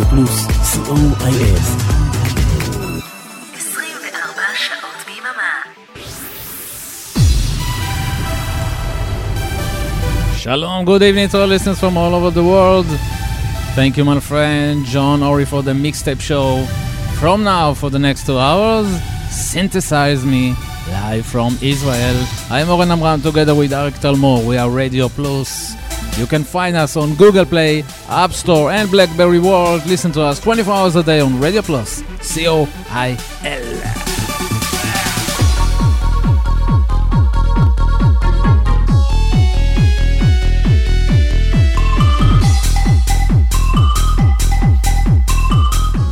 רדיו פלוס, co.il. 24 שעות ביממה. Shalom, good evening to all listeners from all over the world. Thank you, my friend John Ori, for the mixtape show. From now, for the next two hours, synthesize me live from Israel. I'm Oren Amram together with Arik Talmor. We are Radio Plus. You can find us on Google Play, App Store, and Blackberry World. Listen to us 24 hours a day on Radio Plus. C O I L.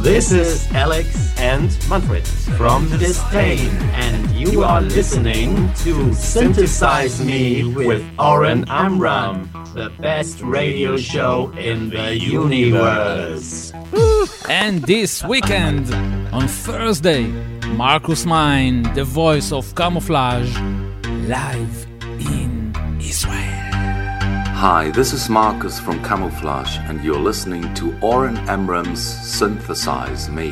This is Alex and Manfred from Disdain, and you are listening to Synthesize Me with Oren Amram, the best radio show in the universe. And this weekend, on Thursday, Marcus Meyn, the voice of Camouflage, live in Israel. Hi, this is Marcus from Camouflage, and you're listening to Oren Amram's Synthesize Me.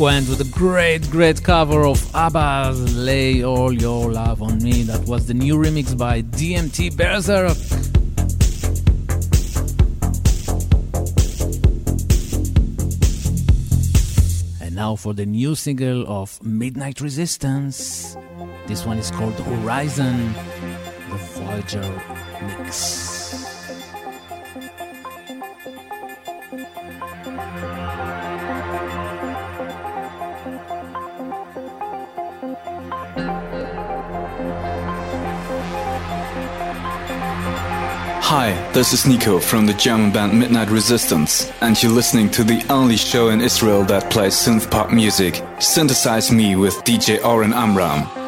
Eloquent with a great, great cover of ABBA's Lay All Your Love on Me. That was the new remix by DMT Berzerk. And now for the new single of Midnight Resistance. This one is called Horizon, the Voyager mix. Hi, this is Nico from the German band Midnight Resistance, and you're listening to the only show in Israel that plays synth pop music. Synthesize me with DJ Oren Amram.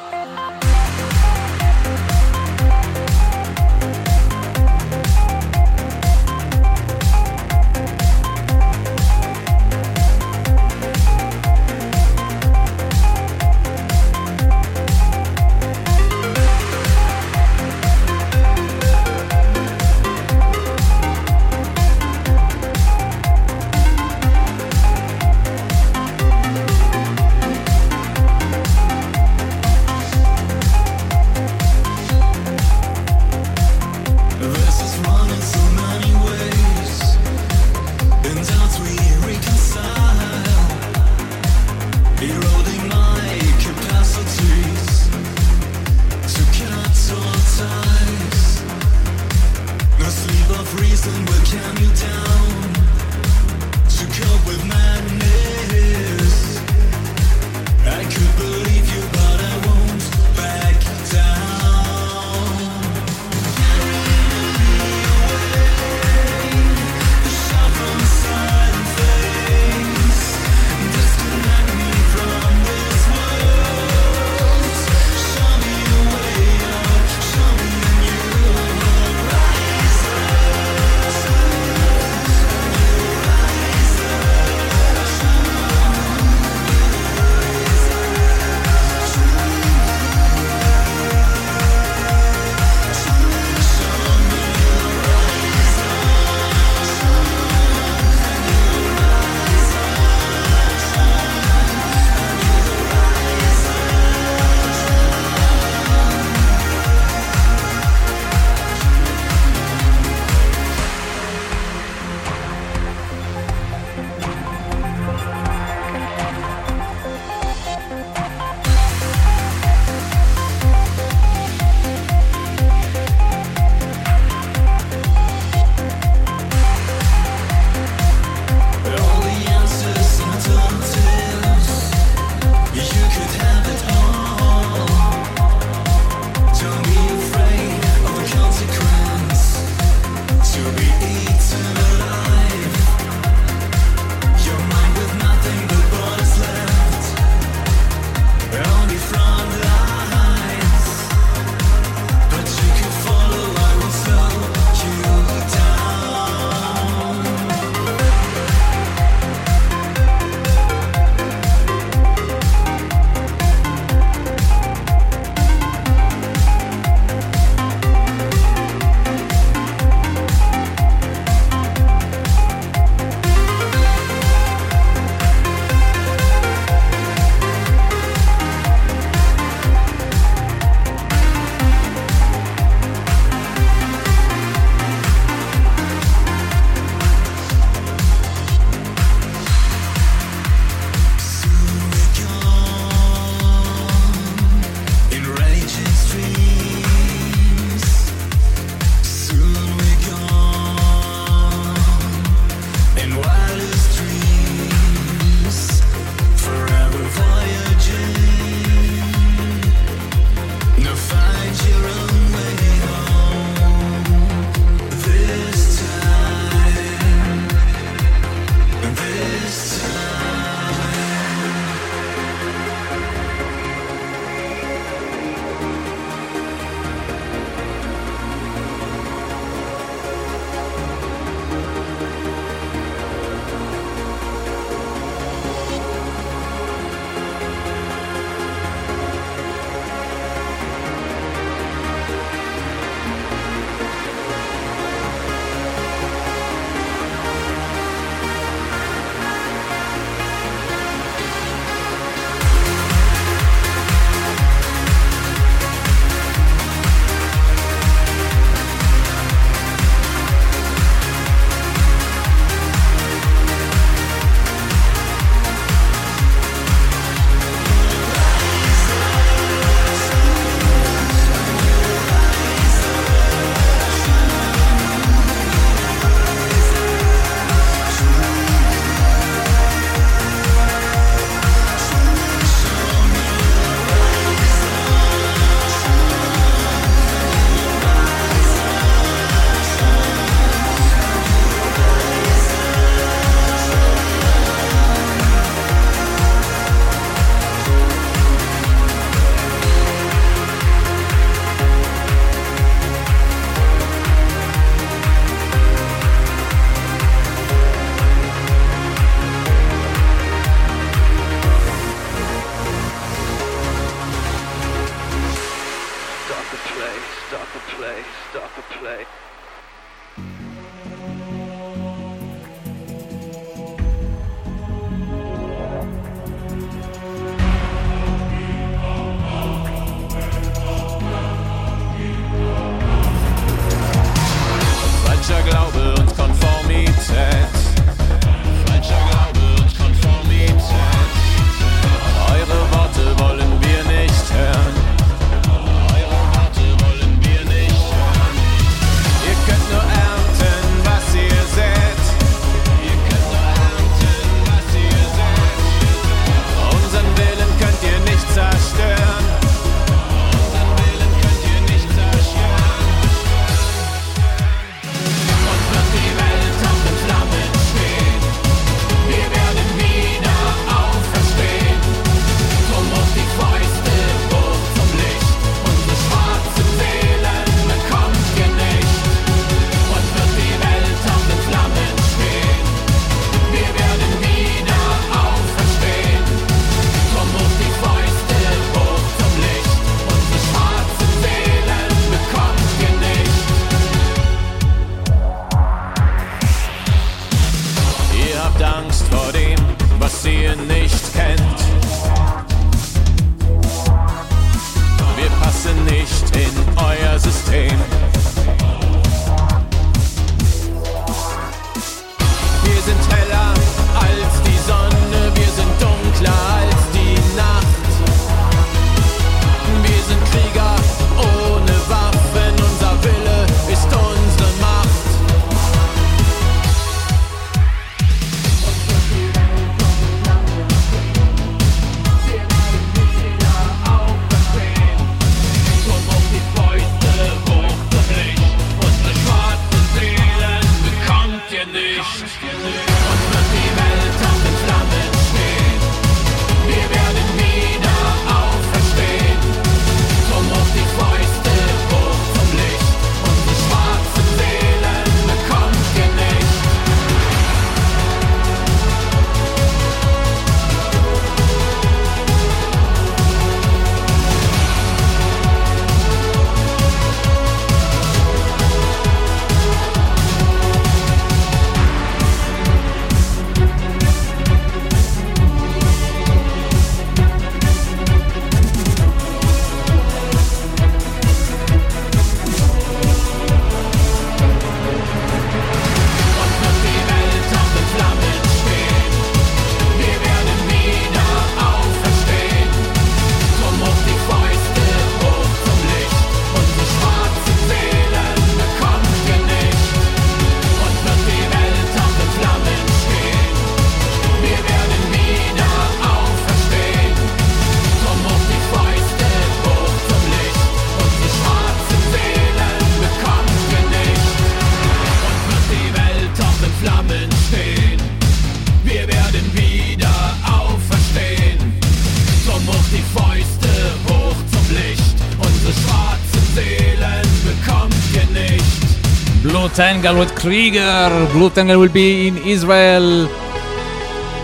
Blutengel with Krieger. Blutengel will be in Israel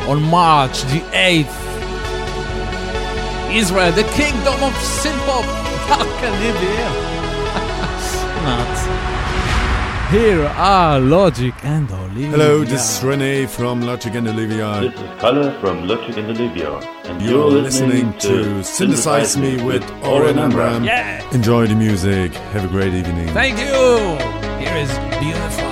on March the 8th. Israel, the kingdom of synthpop. How can it be here? Not. Here are Logic and Olivia. Hello, this is Rene from Logic and Olivia. This is Kalle from Logic and Olivia. And You're listening to Synthesize Me with Oren Amram. Yeah. Enjoy the music. Have a great evening. Thank you. Here is beautiful.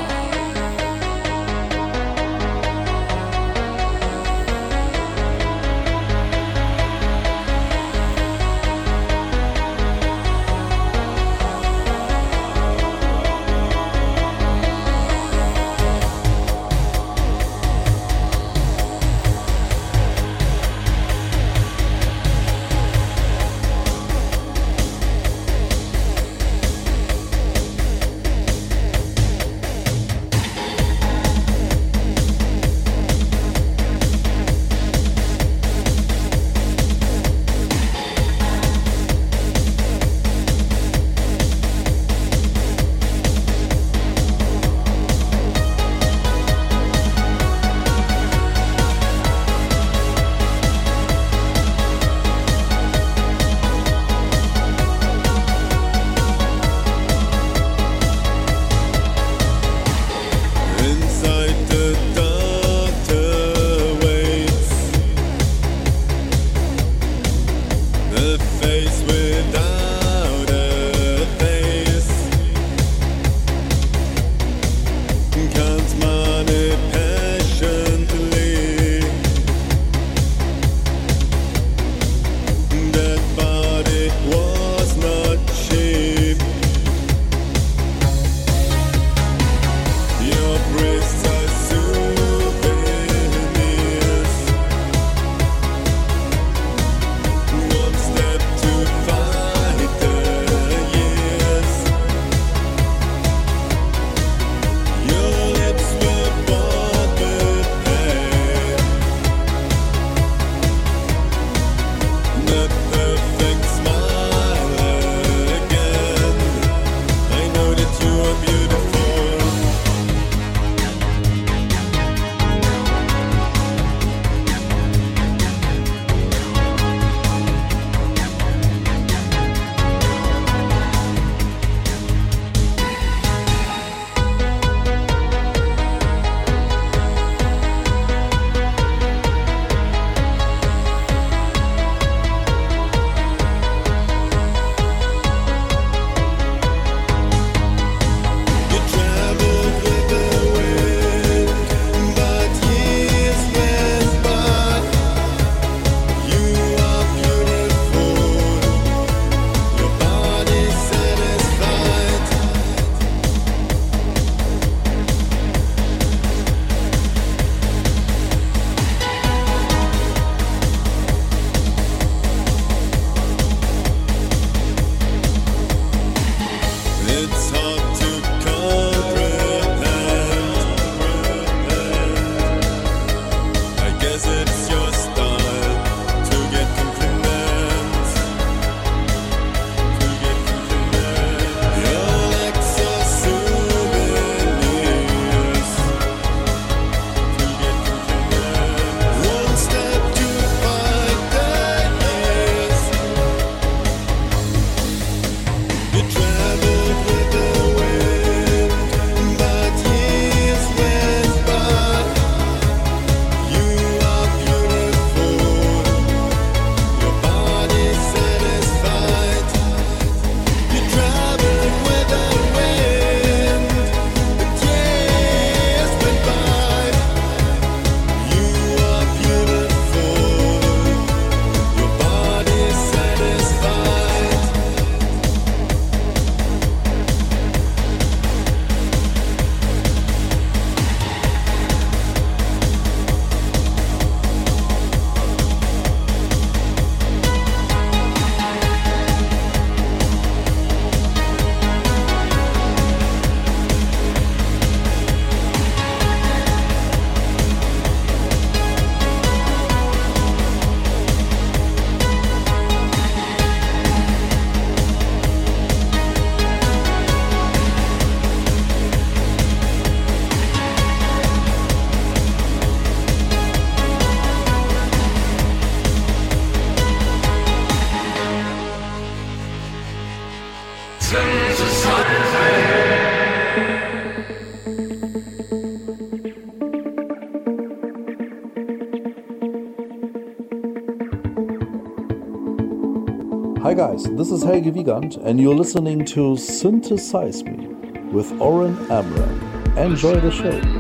Guys, this is Helge Wiegand and you're listening to Synthesize Me with Oren Amram. Enjoy the show.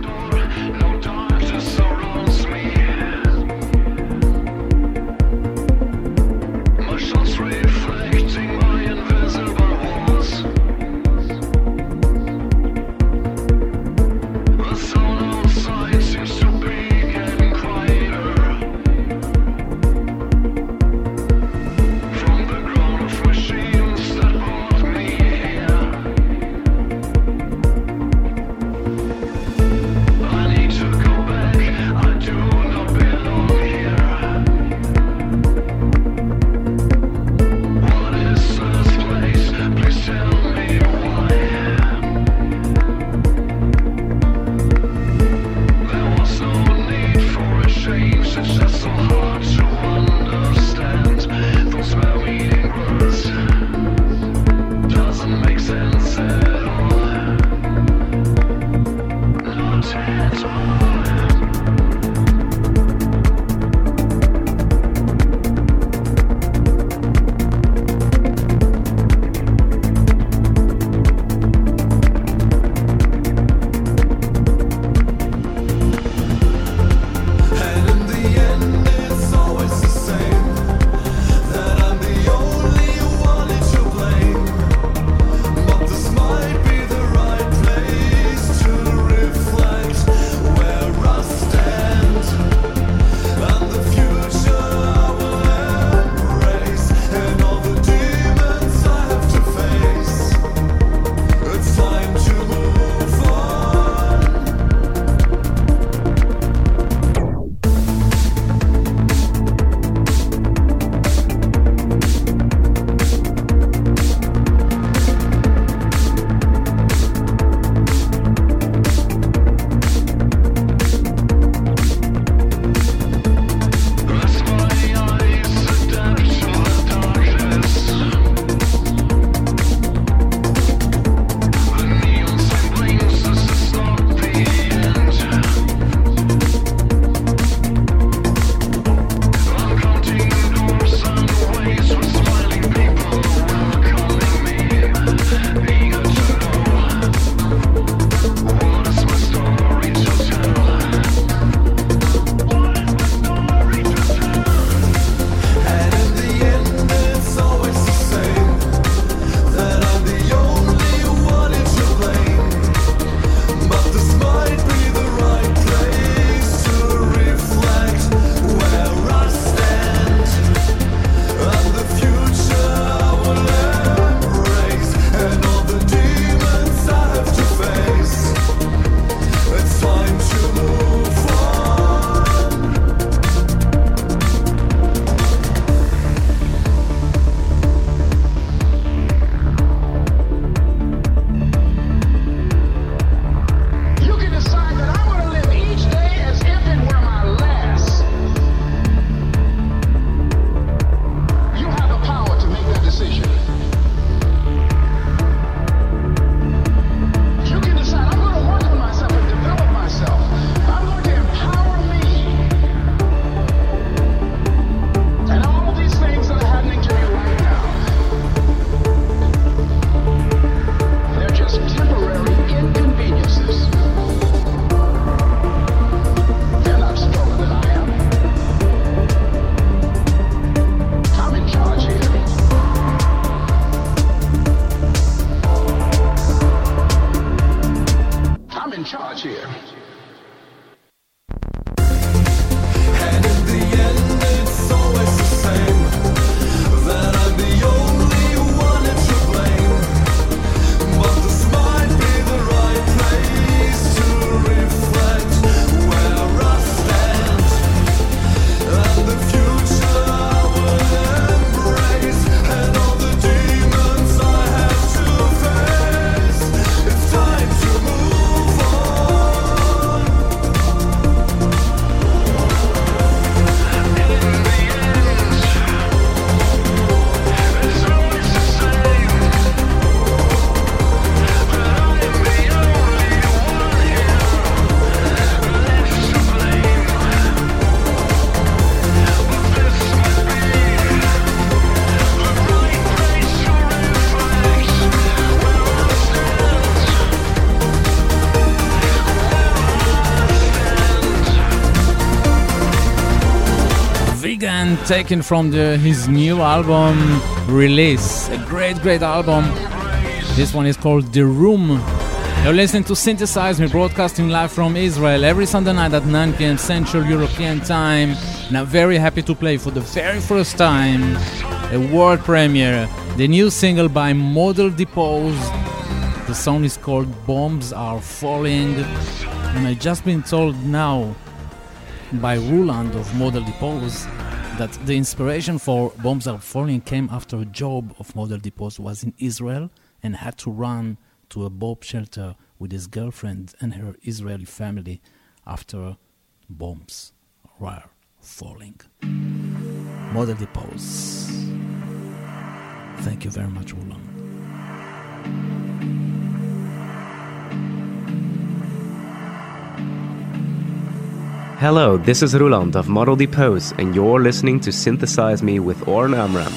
Taken from the, his new album release. A great, great album. This one is called The Room. You're listening to Synthesize Me, broadcasting live from Israel every Sunday night at 9 p.m. Central European Time. And I'm very happy to play for the very first time a world premiere, the new single by Model Depose. The song is called Bombs Are Falling. And I've just been told now by Roland of Model Depose that the inspiration for Bombs Are Falling came after a job of Model Depose was in Israel and had to run to a bomb shelter with his girlfriend and her Israeli family after bombs were falling. Model Depose. Thank you very much, Roland. Hello, this is Roland of Model Depose, and you're listening to Synthesize Me with Oren Amram.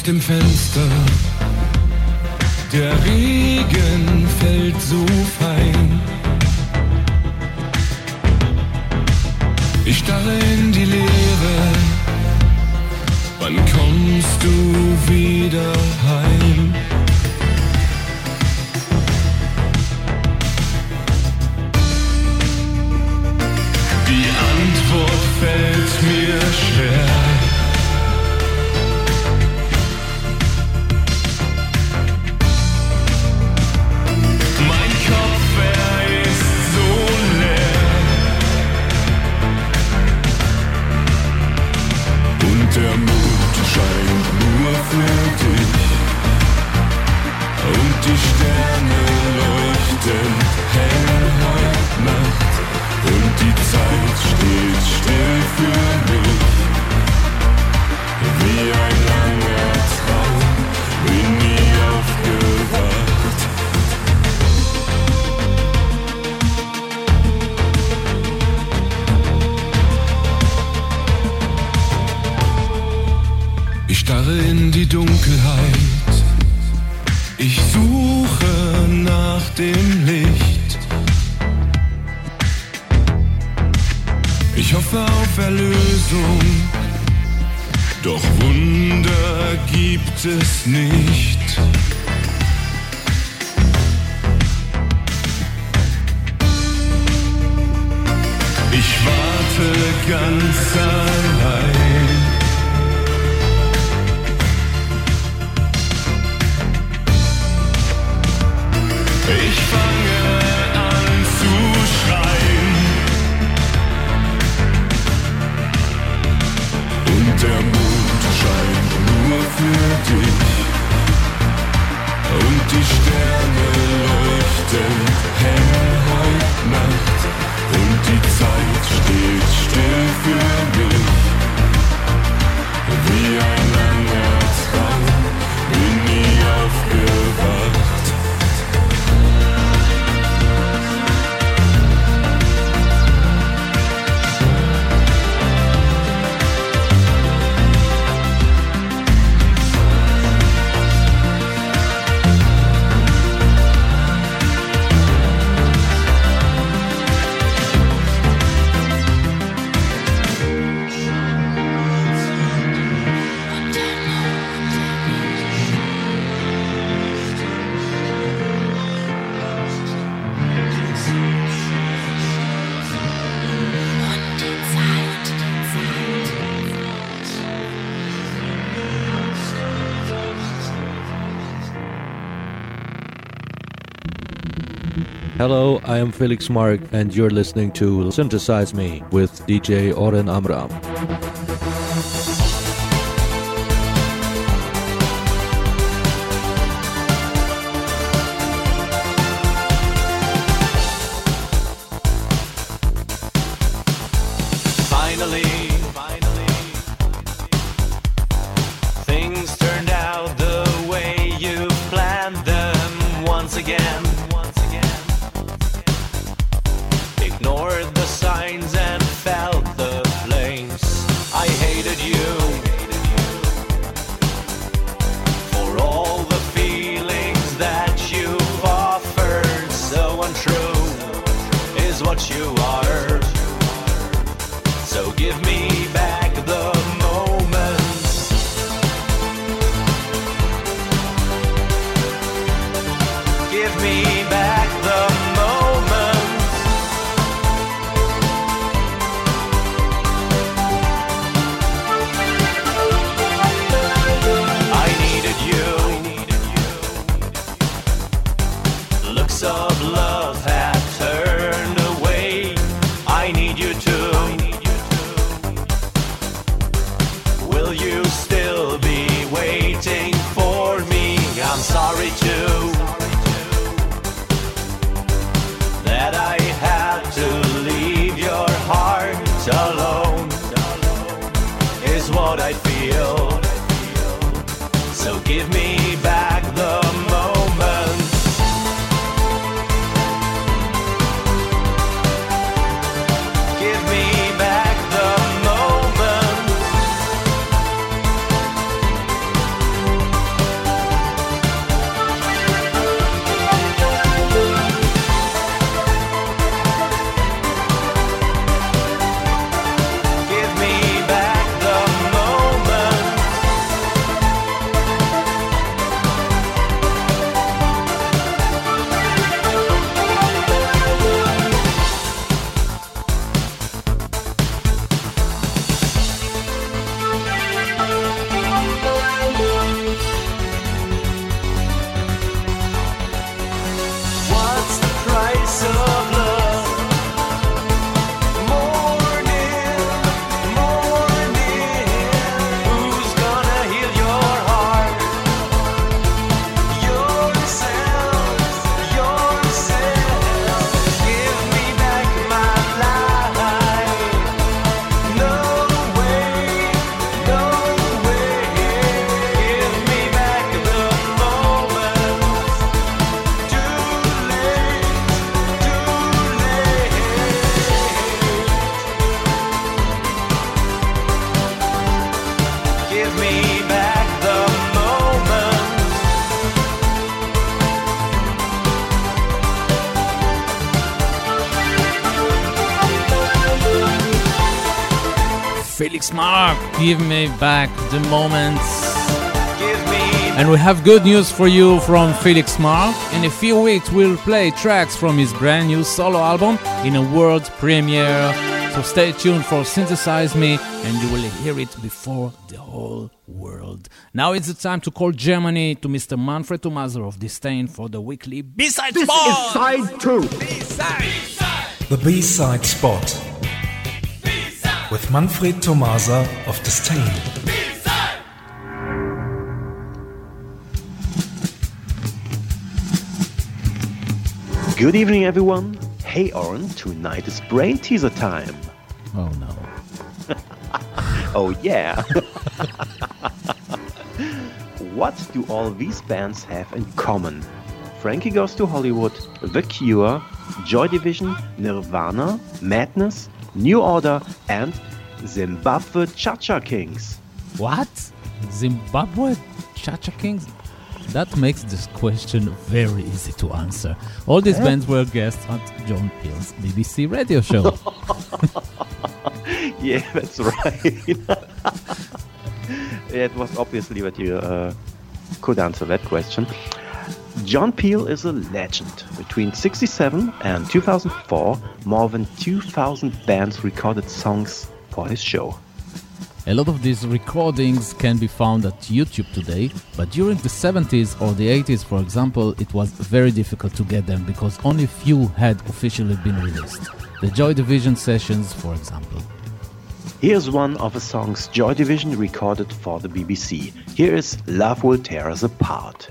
aus dem Fenster. Der Regen fällt so fein. Hello, I am Felix Marc, and you're listening to Synthesize Me with DJ Oren Amram. Give me back the moments. And we have good news for you from Felix Marc. In a few weeks, we'll play tracks from his brand new solo album in a world premiere. So stay tuned for Synthesize Me, and you will hear it before the whole world. Now it's the time to call Germany to Mr. Manfred Tomazer of Disdain for the weekly B-side This spot. is side two. The B-side spot. With Manfred Tomasa of Disdain. Good evening, everyone. Hey, Oren, tonight is brain teaser time. Oh no. oh, yeah. what do all these bands have in common? Frankie Goes to Hollywood, The Cure, Joy Division, Nirvana, Madness, New Order, and Zimbabwe Cha Cha Kings. What? Zimbabwe Cha-Cha Kings? That makes this question very easy to answer. All these Yeah. bands were guests at John Peel's BBC radio show. yeah, that's right. it was obviously that you uh, could answer that question. John Peel is a legend. Between 67 and 2004, more than 2,000 bands recorded songs for his show. A lot of these recordings can be found at YouTube today, but during the 70s or the 80s, for example, it was very difficult to get them because only few had officially been released. The Joy Division sessions, for example. Here's one of the songs Joy Division recorded for the BBC. Here is Love Will Tear Us Apart.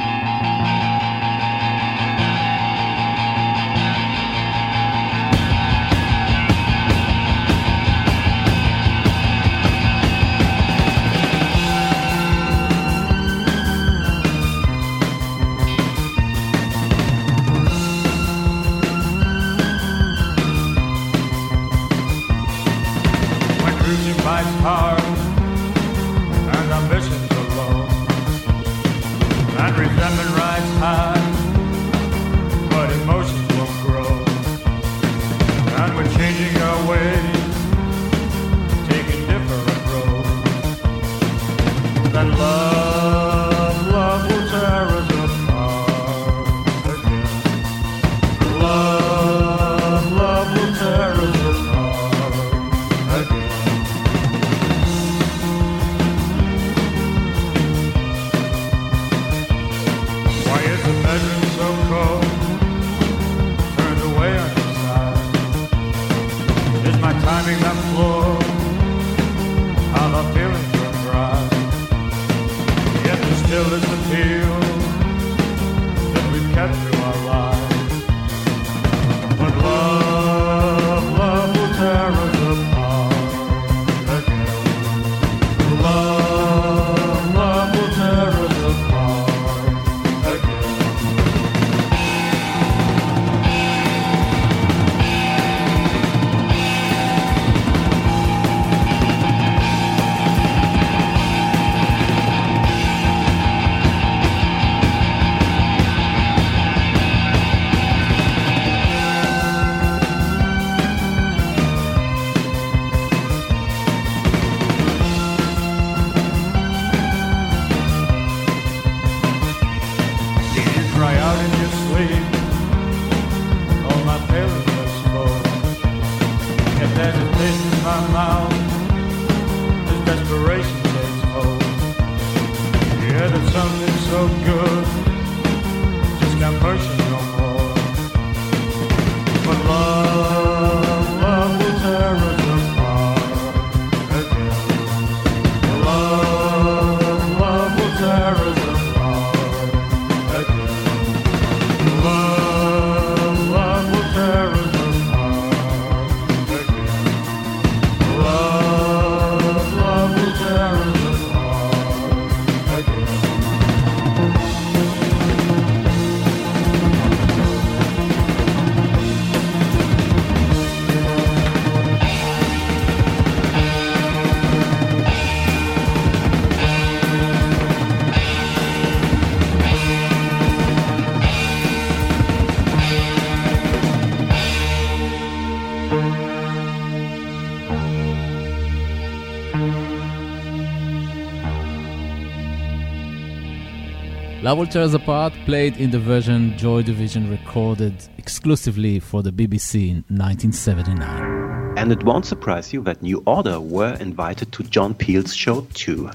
Will Tear Apart played in the version Joy Division recorded exclusively for the BBC in 1979. And it won't surprise you that New Order were invited to John Peel's show too.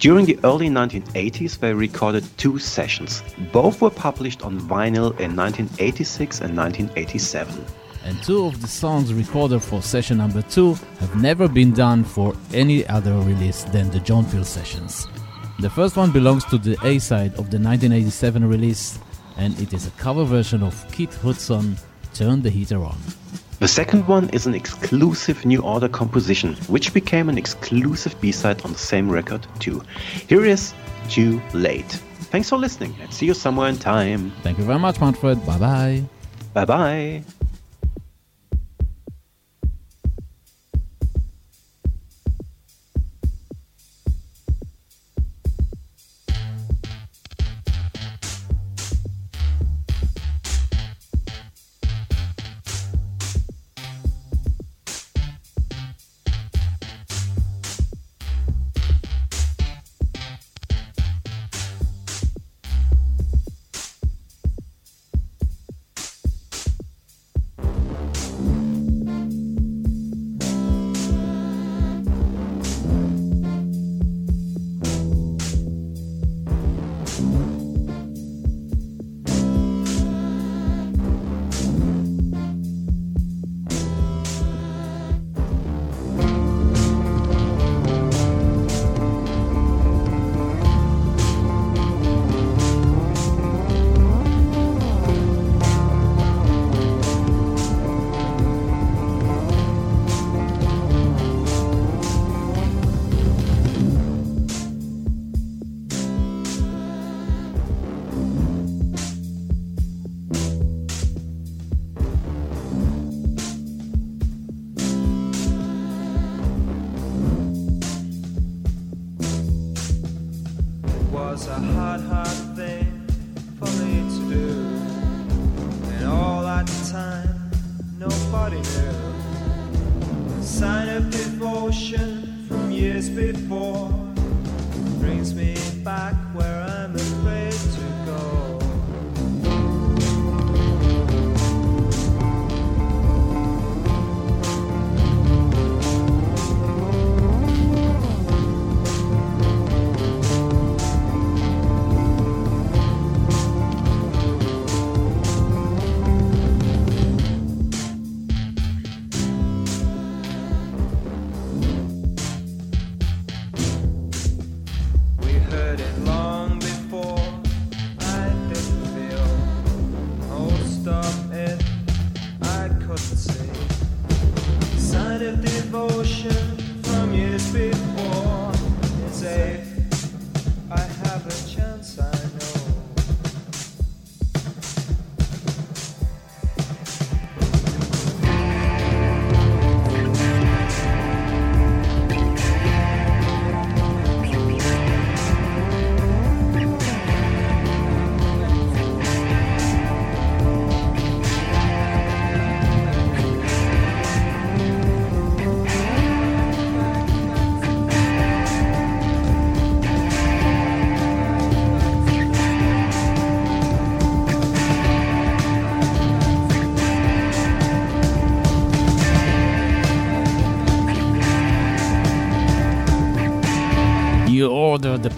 During the early 1980s, they recorded two sessions. Both were published on vinyl in 1986 and 1987. And two of the songs recorded for session number two have never been done for any other release than the John Peel sessions. The first one belongs to the A side of the 1987 release, and it is a cover version of Keith Hudson, Turn the Heater On. The second one is an exclusive New Order composition, which became an exclusive B-side on the same record too. Here is Too Late. Thanks for listening and see you somewhere in time. Thank you very much, Manfred. Bye bye. Bye bye.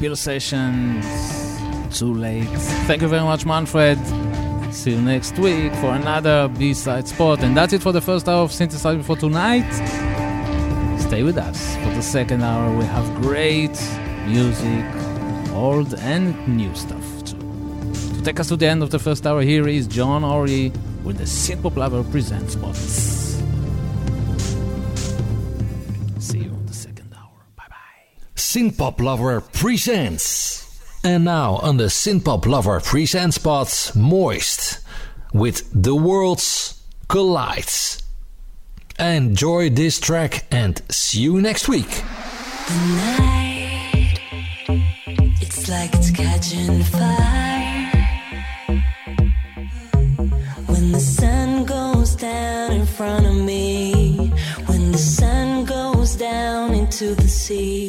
Order, Sessions. Too late. Thank you very much, Manfred. See you next week for another B-side spot. And that's it for the first hour of Synthesizer for tonight. Stay with us. For the second hour, we have great music, old and new stuff too. To take us to the end of the first hour, here is John Ori with the Synthpop Lover Presents Spots. Synthpop Lover presents. And now on the Synthpop Lover presents spots Moist with The Worlds Collides. Enjoy this track and see you next week. The night, it's like it's catching fire. When the sun goes down in front of me, when the sun goes down into the sea,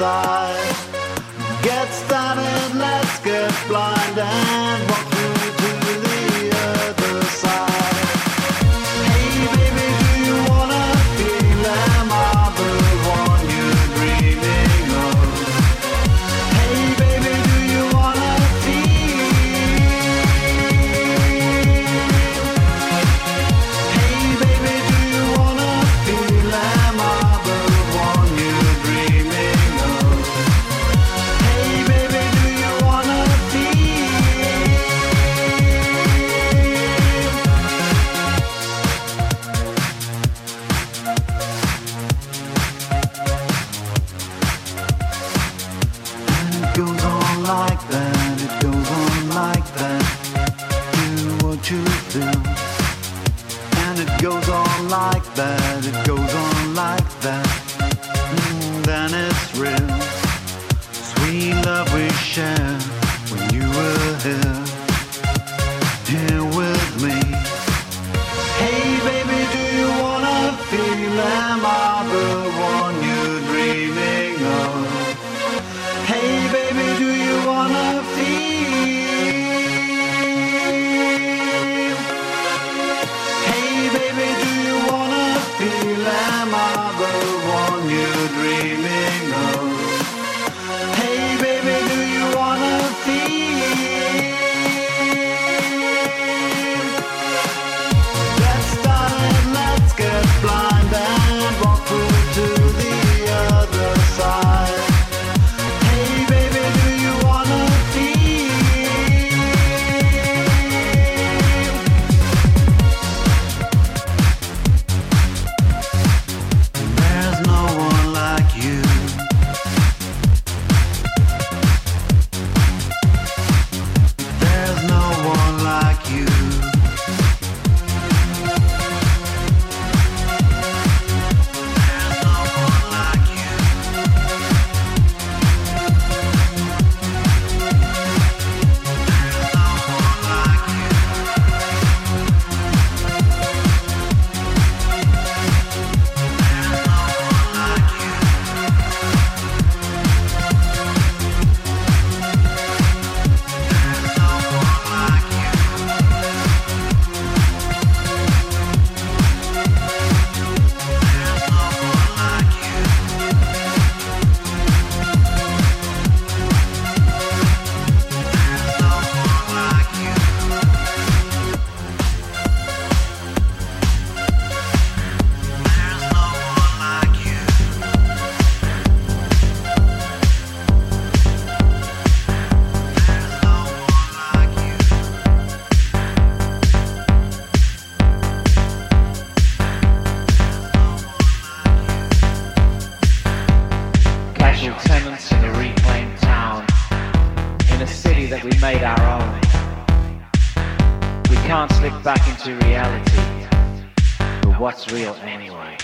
side. What's real anyway?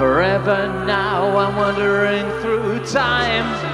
Forever now, I'm wandering through time.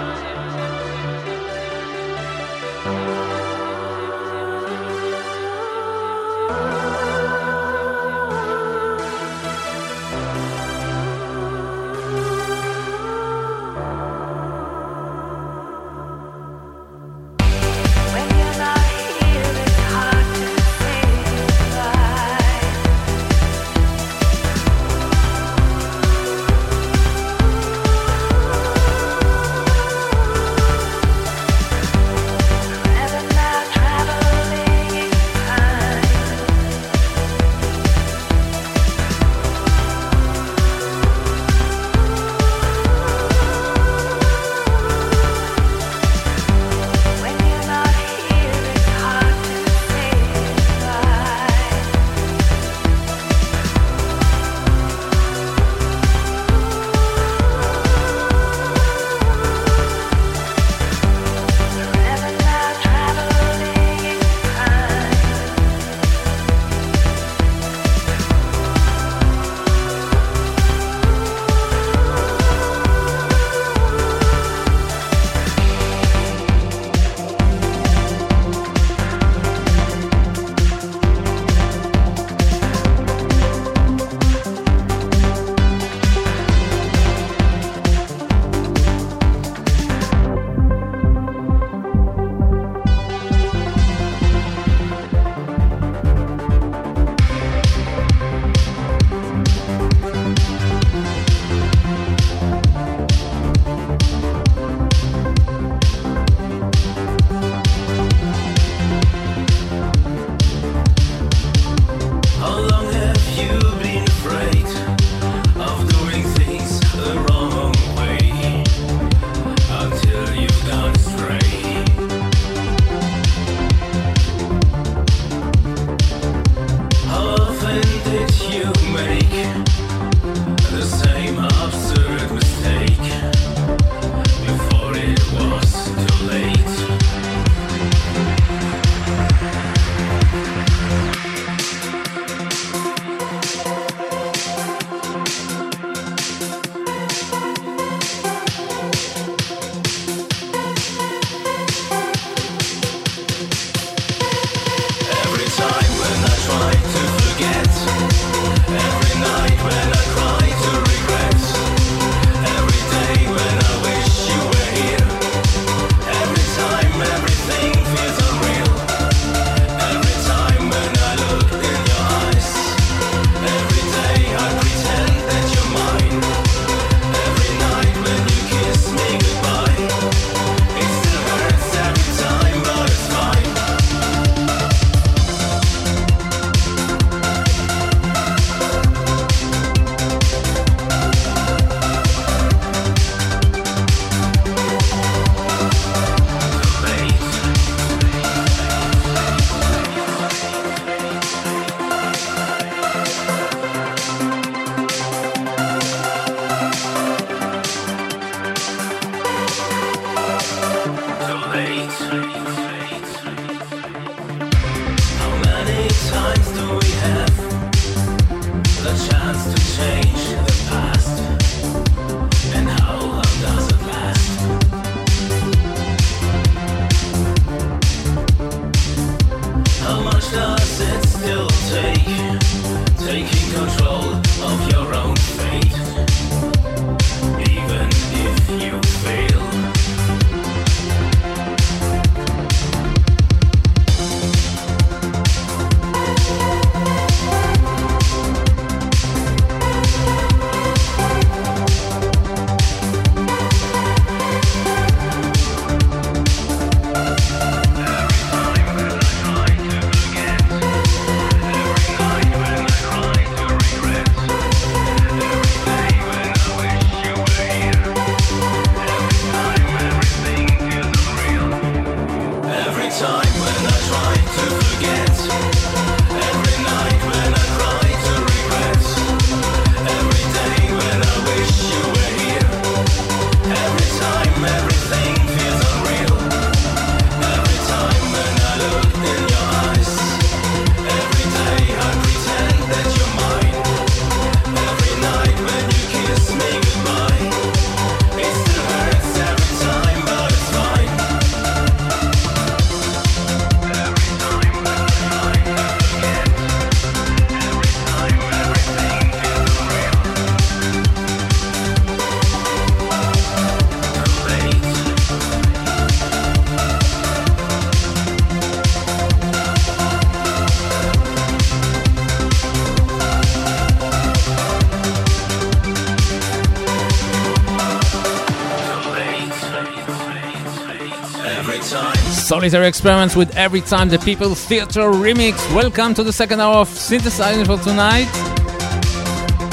Solitary Experiments with Every Time the People Theater remix. Welcome to the second hour of Synthesize Me for tonight.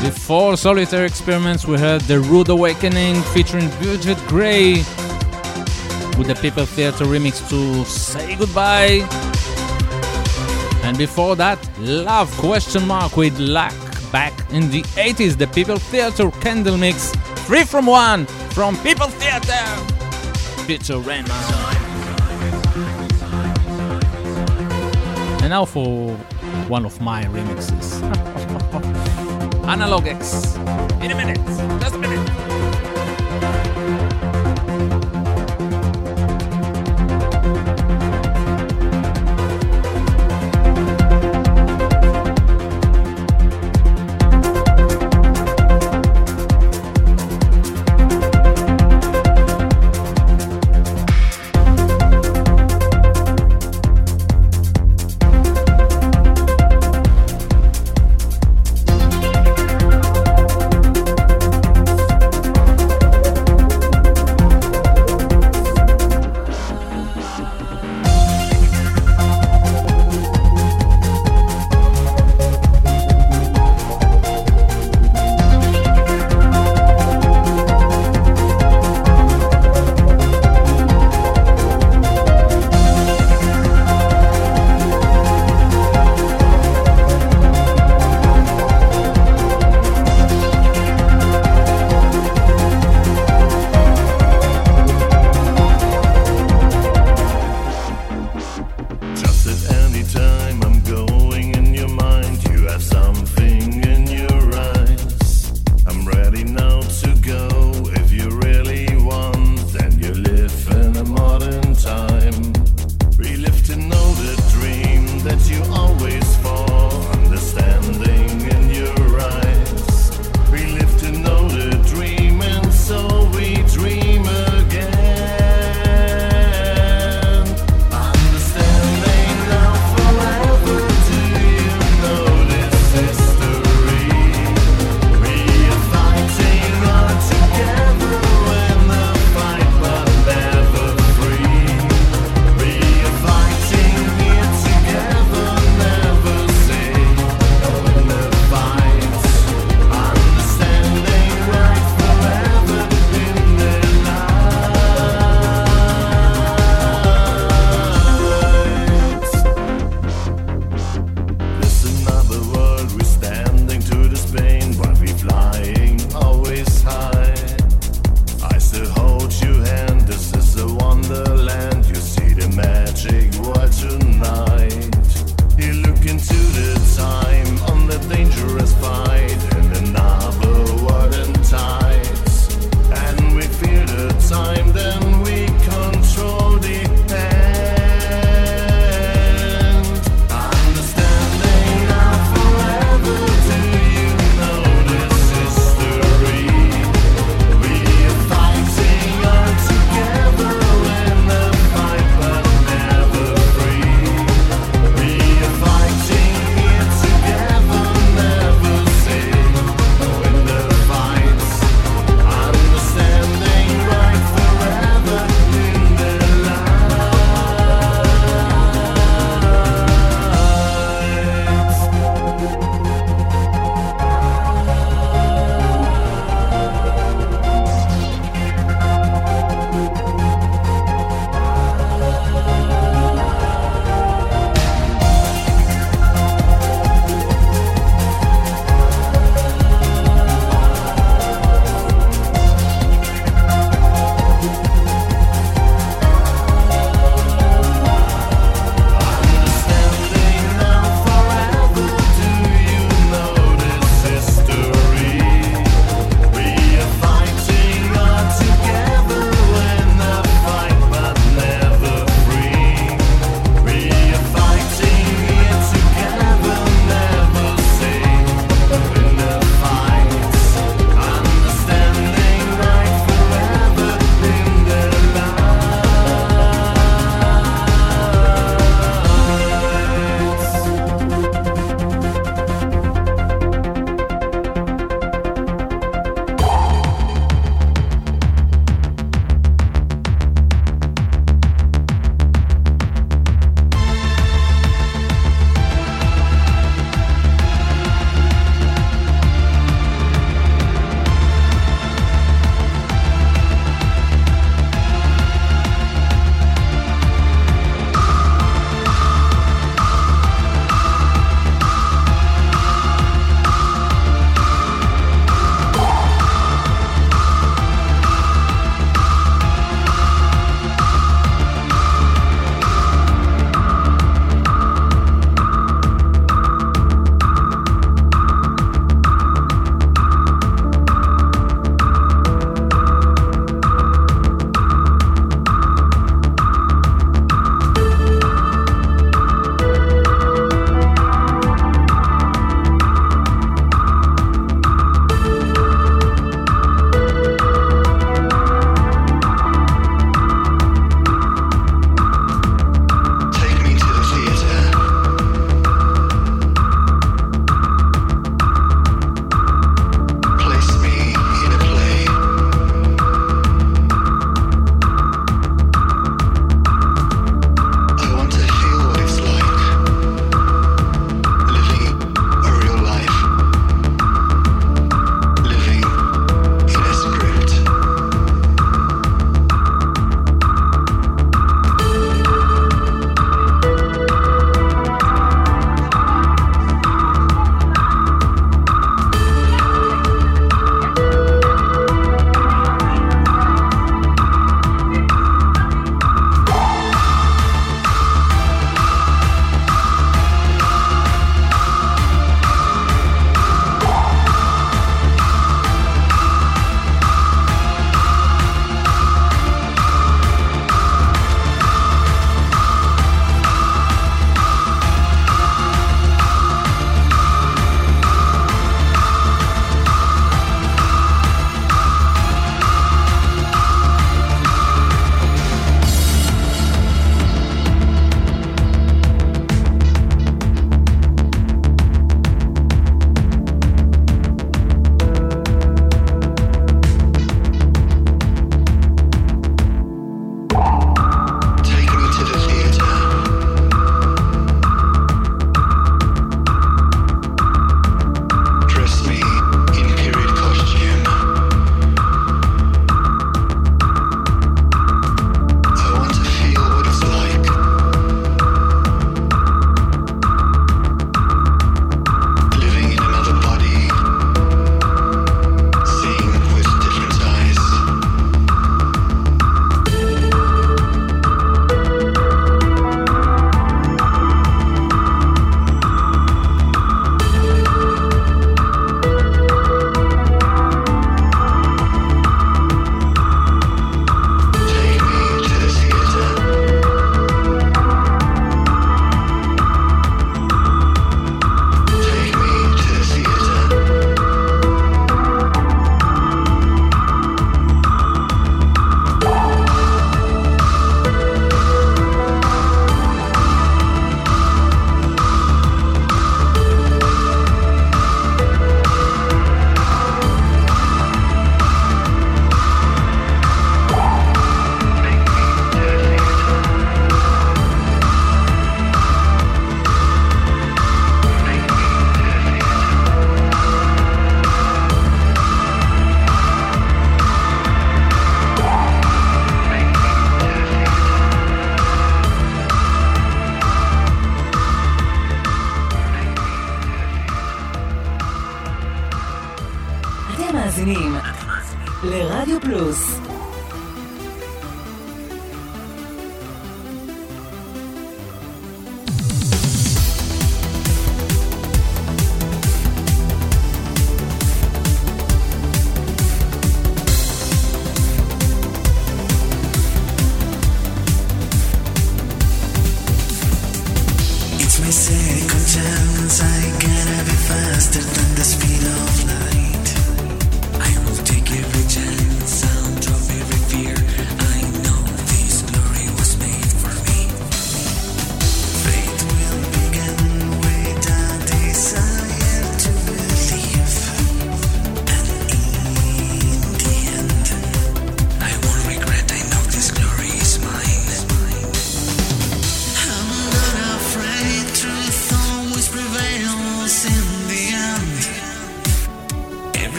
Before Solitary Experiments, we heard The Rude Awakening featuring Bridget Gray with the People Theater remix to Say Goodbye. And before that, Love question mark with Luck back in the 80s, the People Theater Candle Mix. Three from one from People Theater. Peter Rema. And now for one of my remixes. Analog X. In a minute. Just a minute.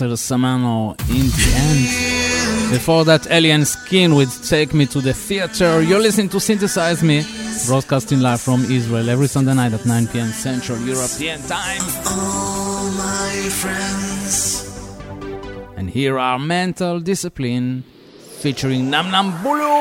Mr. Samano in the end. Before that, Alien Skin would Take Me to the Theater. You're listening to Synthesize Me, broadcasting live from Israel every Sunday night at 9 p.m. Central European Time. All my friends. And here are Mental Discipline featuring Nam Nam Bulu.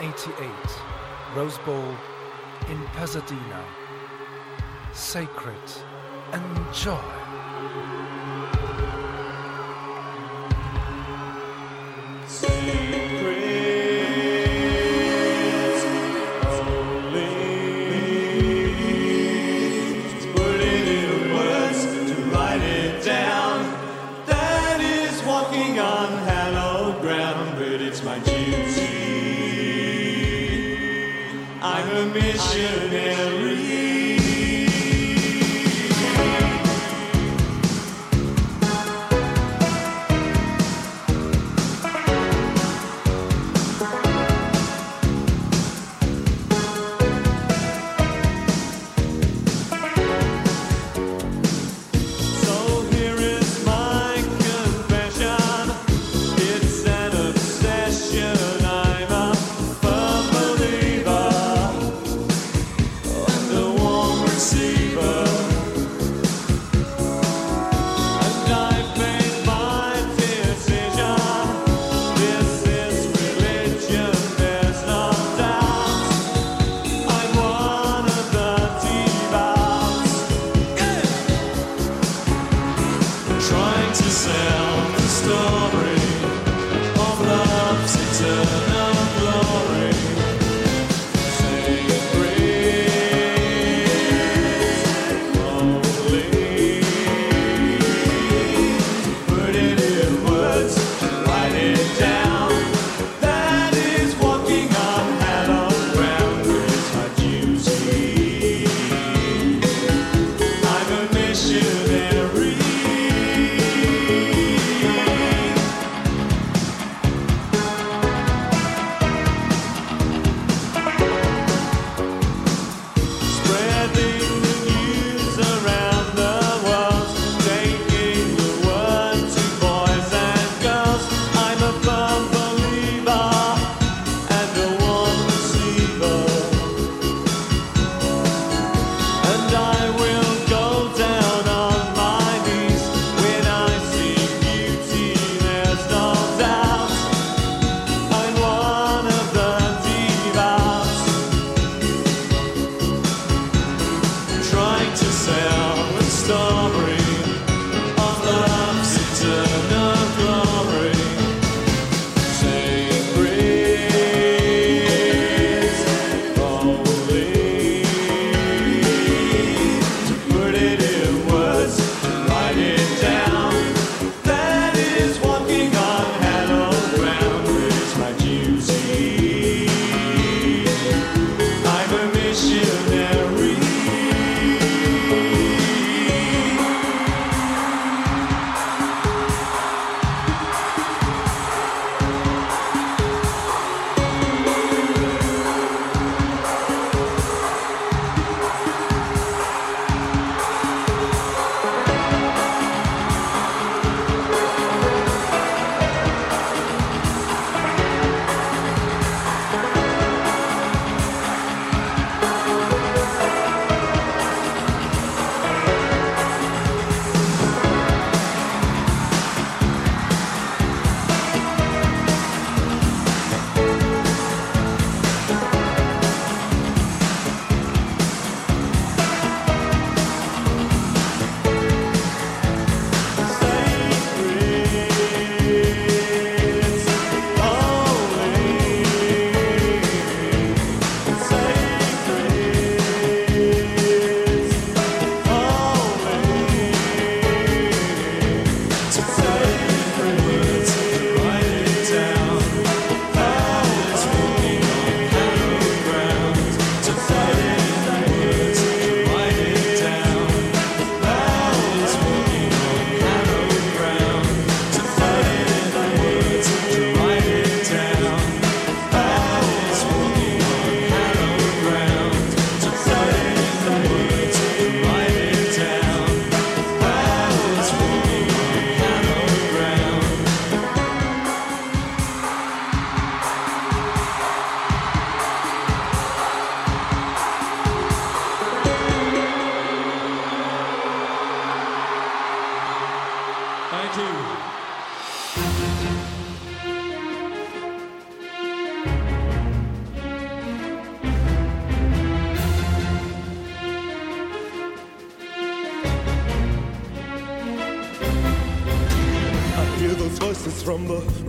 1988, Rose Bowl in Pasadena. Sacred. Enjoy.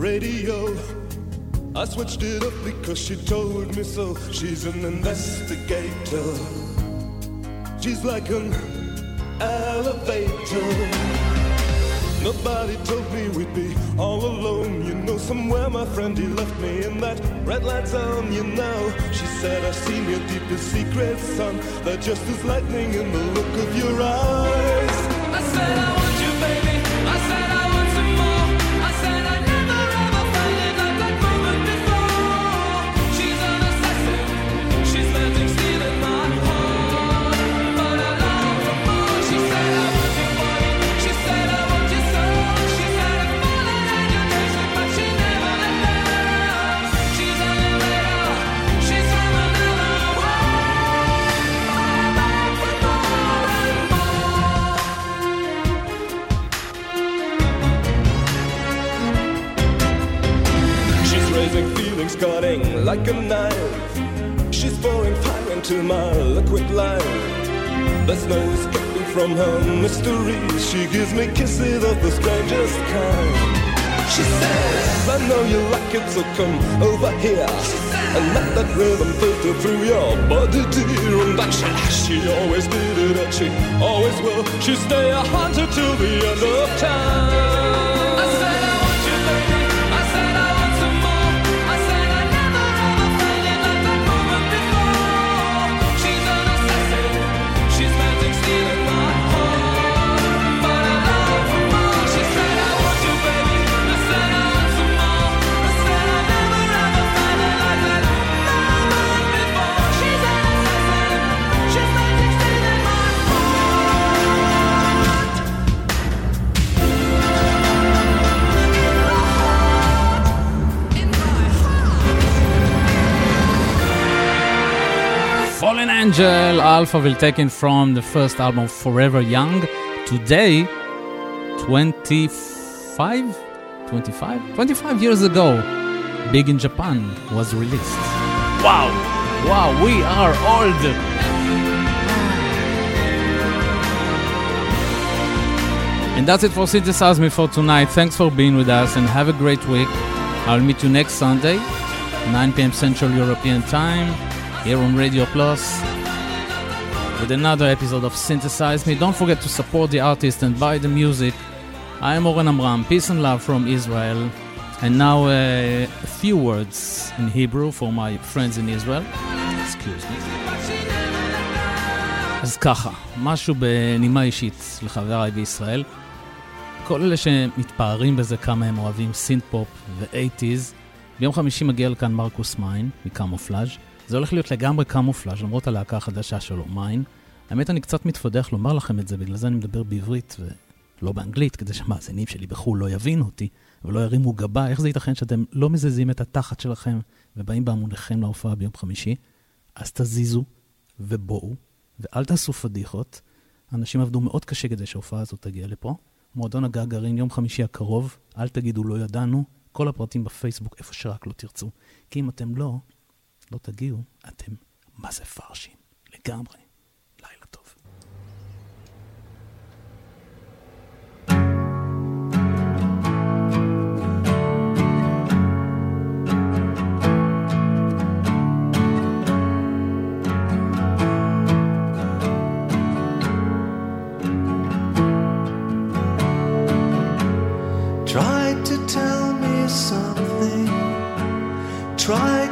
Radio. I switched it up because she told me so. She's an investigator. She's like an elevator. Nobody told me we'd be all alone. You know, somewhere my friend he left me in that red light zone. You know, she said, I've seen your deepest secrets, son. They're just as lightning in the look of your eyes. I said, cutting like a knife. She's pouring fire into my liquid life. There's no escaping from her mysteries. She gives me kisses of the strangest kind. She says, I know you like it, so come over here. And let that rhythm filter through your body, dear. And that she, she always did it, and she always will. She stay a hunter till the end of time. Angel, Alphaville taken from the first album Forever Young. Today, 25, 25, 25 years ago, Big in Japan was released. Wow, wow, we are old. And that's it for Synthesize Me for tonight. Thanks for being with us and have a great week. I'll meet you next Sunday, 9 p.m. Central European Time, here on Radio Plus, with another episode of Synthesize Me. Don't forget to support the artist and buy the music. I am Oren Amram. Peace and love from Israel. And now uh, a few words in Hebrew for my friends in Israel. Excuse me. אז ככה, משהו בנימה אישית לחבריי בישראל. כל אלה שמתפארים בזה כמה הם אוהבים סינט-פופ ו-80's, ביום חמישי מגיע לכאן מרקוס מיין מקמופלאז'. זה הולך להיות לגמרי קמופלאז' למרות הלהקה החדשה שלו, מיין. האמת, אני קצת מתפדח לומר לכם את זה, בגלל זה אני מדבר בעברית ולא באנגלית, כדי שהמאזינים שלי בחו"ל לא יבינו אותי ולא ירימו גבה. איך זה ייתכן שאתם לא מזיזים את התחת שלכם ובאים בהמוניכם להופעה ביום חמישי? אז תזיזו ובואו, ואל תעשו פדיחות. אנשים עבדו מאוד קשה כדי שההופעה הזאת תגיע לפה. מועדון הגעגעין, יום חמישי הקרוב, אל תגידו לא ידענו, כל הפרטים בפייסבוק, איפה שרק לא תרצו. כי אם אתם לא, לא תגיעו, אתם מה זה פרשים. לגמרי. Try to tell me something. Try